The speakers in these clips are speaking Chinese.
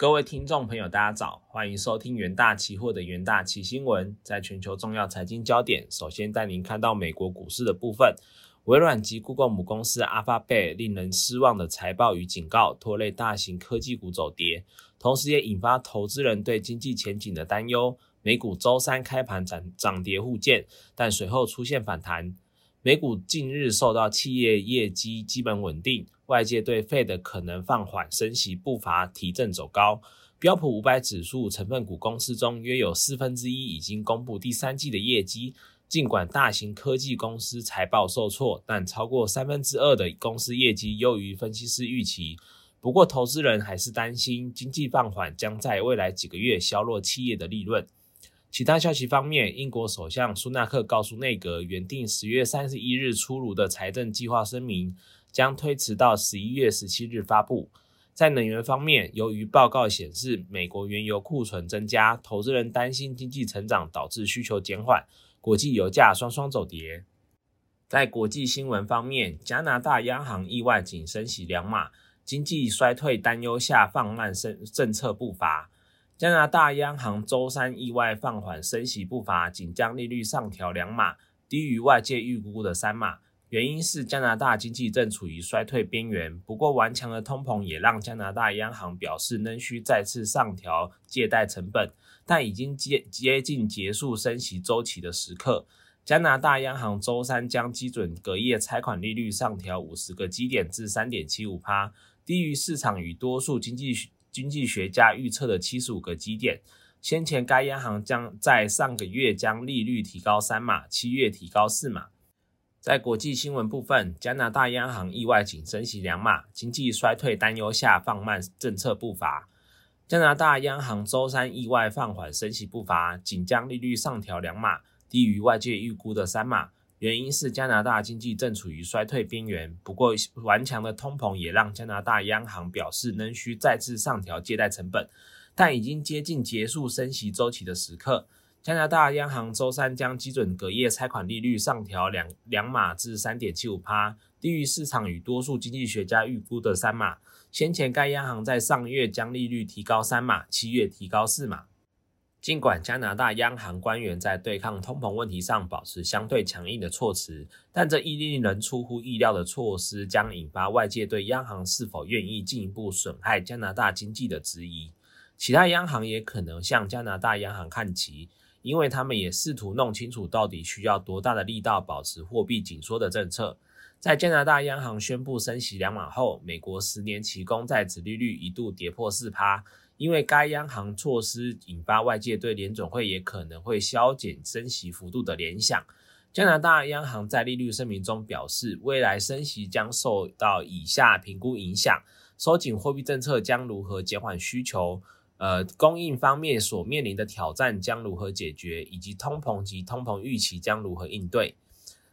各位听众朋友，大家早，欢迎收听元大期货的元大期新闻。在全球重要财经焦点，首先带您看到美国股市的部分。微软及 Google 母公司 Alphabet 令人失望的财报与警告，拖累大型科技股走跌，同时也引发投资人对经济前景的担忧。美股周三开盘涨涨跌互见，但随后出现反弹。美股近日受到企业业绩基本稳定，外界对 Fed 可能放缓升息步伐提振走高。标普五百指数成分股公司中，约有四分之一已经公布第三季的业绩。尽管大型科技公司财报受挫，但超过三分之二的公司业绩优于分析师预期。不过，投资人还是担心经济放缓将在未来几个月削弱企业的利润。其他消息方面，英国首相苏纳克告诉内阁，原定十月三十一日出炉的财政计划声明将推迟到十一月十七日发布。在能源方面，由于报告显示美国原油库存增加，投资人担心经济成长导致需求减缓，国际油价双双走跌。在国际新闻方面，加拿大央行意外仅升息两码，经济衰退担忧下放慢政政策步伐。加拿大央行周三意外放缓升息步伐，仅将利率上调两码，低于外界预估的三码。原因是加拿大经济正处于衰退边缘。不过，顽强的通膨也让加拿大央行表示仍需再次上调借贷成本，但已经接接近结束升息周期的时刻。加拿大央行周三将基准隔夜拆款利率上调五十个基点至三点七五帕，低于市场与多数经济。经济学家预测的七十五个基点。先前该央行将在上个月将利率提高三码，七月提高四码。在国际新闻部分，加拿大央行意外仅升息两码，经济衰退担忧下放慢政策步伐。加拿大央行周三意外放缓升息步伐，仅将利率上调两码，低于外界预估的三码。原因是加拿大经济正处于衰退边缘，不过顽强的通膨也让加拿大央行表示仍需再次上调借贷成本，但已经接近结束升息周期的时刻。加拿大央行周三将基准隔夜拆款利率上调两两码至三点七五帕，低于市场与多数经济学家预估的三码。先前该央行在上月将利率提高三码，七月提高四码。尽管加拿大央行官员在对抗通膨问题上保持相对强硬的措辞，但这一令人出乎意料的措施将引发外界对央行是否愿意进一步损害加拿大经济的质疑。其他央行也可能向加拿大央行看齐，因为他们也试图弄清楚到底需要多大的力道保持货币紧缩的政策。在加拿大央行宣布升息两码后，美国十年期公债殖利率一度跌破四趴。因为该央行措施引发外界对联总会也可能会削减升息幅度的联想。加拿大央行在利率声明中表示，未来升息将受到以下评估影响：收紧货币政策将如何减缓需求？呃，供应方面所面临的挑战将如何解决？以及通膨及通膨预期将如何应对？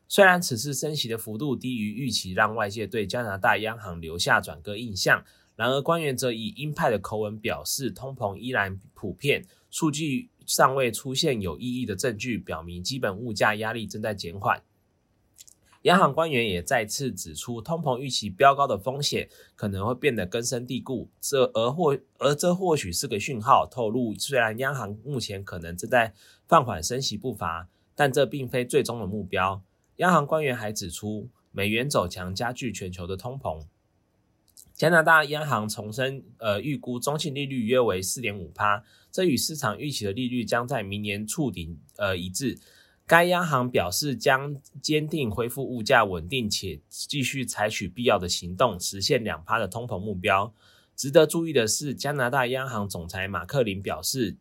虽然此次升息的幅度低于预期，让外界对加拿大央行留下转割印象。然而，官员则以鹰派的口吻表示，通膨依然普遍，数据尚未出现有意义的证据，表明基本物价压力正在减缓。央行官员也再次指出，通膨预期飙高的风险可能会变得根深蒂固。这而或而这或许是个讯号，透露虽然央行目前可能正在放缓升息步伐，但这并非最终的目标。央行官员还指出，美元走强加剧全球的通膨。加拿大央行重申，呃，预估中性利率约为四点五帕，这与市场预期的利率将在明年触顶，呃，一致。该央行表示将坚定恢复物价稳定，且继续采取必要的行动，实现两帕的通膨目标。值得注意的是，加拿大央行总裁马克林表示，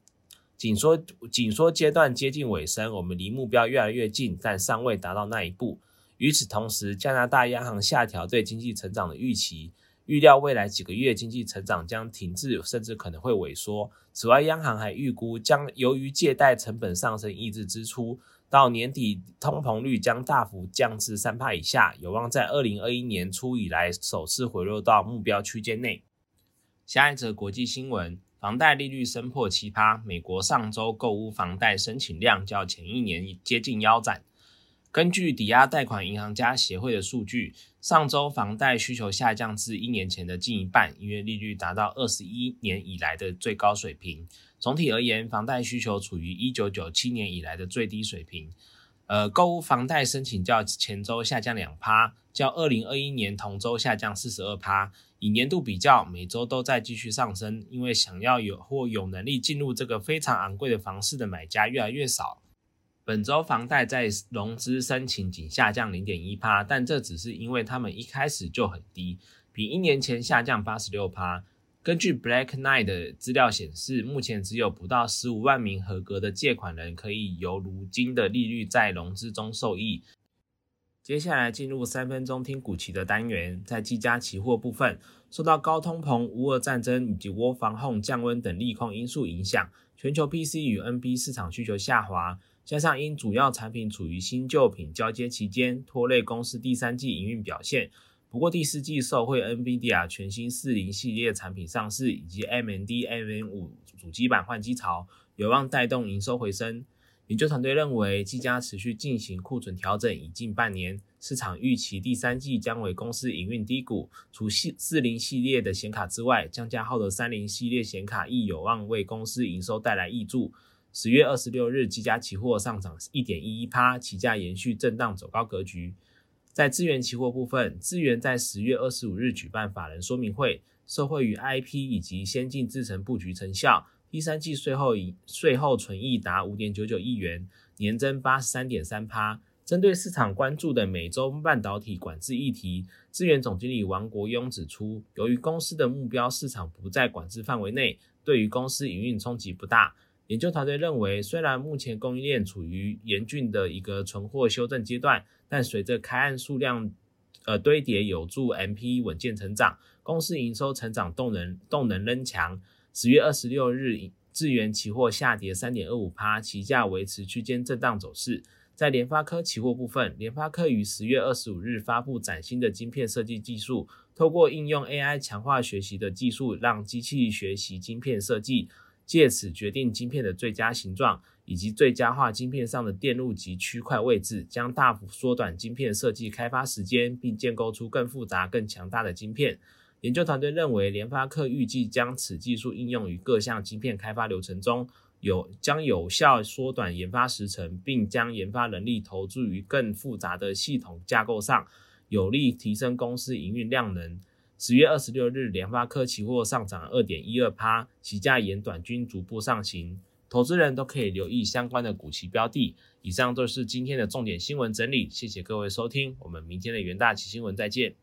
紧缩紧缩阶段接近尾声，我们离目标越来越近，但尚未达到那一步。与此同时，加拿大央行下调对经济成长的预期。预料未来几个月经济成长将停滞，甚至可能会萎缩。此外，央行还预估将由于借贷成本上升抑制支出，到年底通膨率将大幅降至三帕以下，有望在二零二一年初以来首次回落到目标区间内。下一则国际新闻：房贷利率升破七趴，美国上周购屋房贷申请量较前一年接近腰斩。根据抵押贷款银行家协会的数据，上周房贷需求下降至一年前的近一半，因为利率达到二十一年以来的最高水平。总体而言，房贷需求处于一九九七年以来的最低水平。呃，购物房贷申请较前周下降两趴，较二零二一年同周下降四十二趴。以年度比较，每周都在继续上升，因为想要有或有能力进入这个非常昂贵的房市的买家越来越少。本周房贷在融资申请仅下降零点一趴，但这只是因为他们一开始就很低，比一年前下降八十六趴。根据 Black Knight 的资料显示，目前只有不到十五万名合格的借款人可以由如今的利率在融资中受益。接下来进入三分钟听股期的单元，在计价期货部分，受到高通膨、乌俄战争以及窝防控降温等利空因素影响，全球 PC 与 NB 市场需求下滑。加上因主要产品处于新旧品交接期间，拖累公司第三季营运表现。不过第四季受惠 NVIDIA 全新四零系列产品上市，以及 AMD MN 五主机板换机潮，有望带动营收回升。研究团队认为，技嘉持续进行库存调整已近半年，市场预期第三季将为公司营运低谷。除四四零系列的显卡之外，降价后的三零系列显卡亦有望为公司营收带来益助。十月二十六日，积家期货上涨一点一一趴，起价延续震荡走高格局。在资源期货部分，资源在十月二十五日举办法人说明会，受惠于 IP 以及先进制程布局成效，第三季税后盈税后纯益达五点九九亿元，年增八十三点三趴。针对市场关注的美洲半导体管制议题，资源总经理王国庸指出，由于公司的目标市场不在管制范围内，对于公司营运冲击不大。研究团队认为，虽然目前供应链处于严峻的一个存货修正阶段，但随着开案数量呃堆叠，有助 MP 稳健成长，公司营收成长动能动能仍强。十月二十六日，智源期货下跌三点二五趴，期价维持区间震荡走势。在联发科期货部分，联发科于十月二十五日发布崭新的晶片设计技术，透过应用 AI 强化学习的技术，让机器学习晶片设计。借此决定晶片的最佳形状，以及最佳化晶片上的电路及区块位置，将大幅缩短晶片设计开发时间，并建构出更复杂、更强大的晶片。研究团队认为，联发科预计将此技术应用于各项晶片开发流程中，有将有效缩短研发时程，并将研发能力投注于更复杂的系统架构上，有力提升公司营运量能。十月二十六日，联发科期货上涨二点一二趴，期价沿短均逐步上行，投资人都可以留意相关的股期标的。以上就是今天的重点新闻整理，谢谢各位收听，我们明天的元大期新闻再见。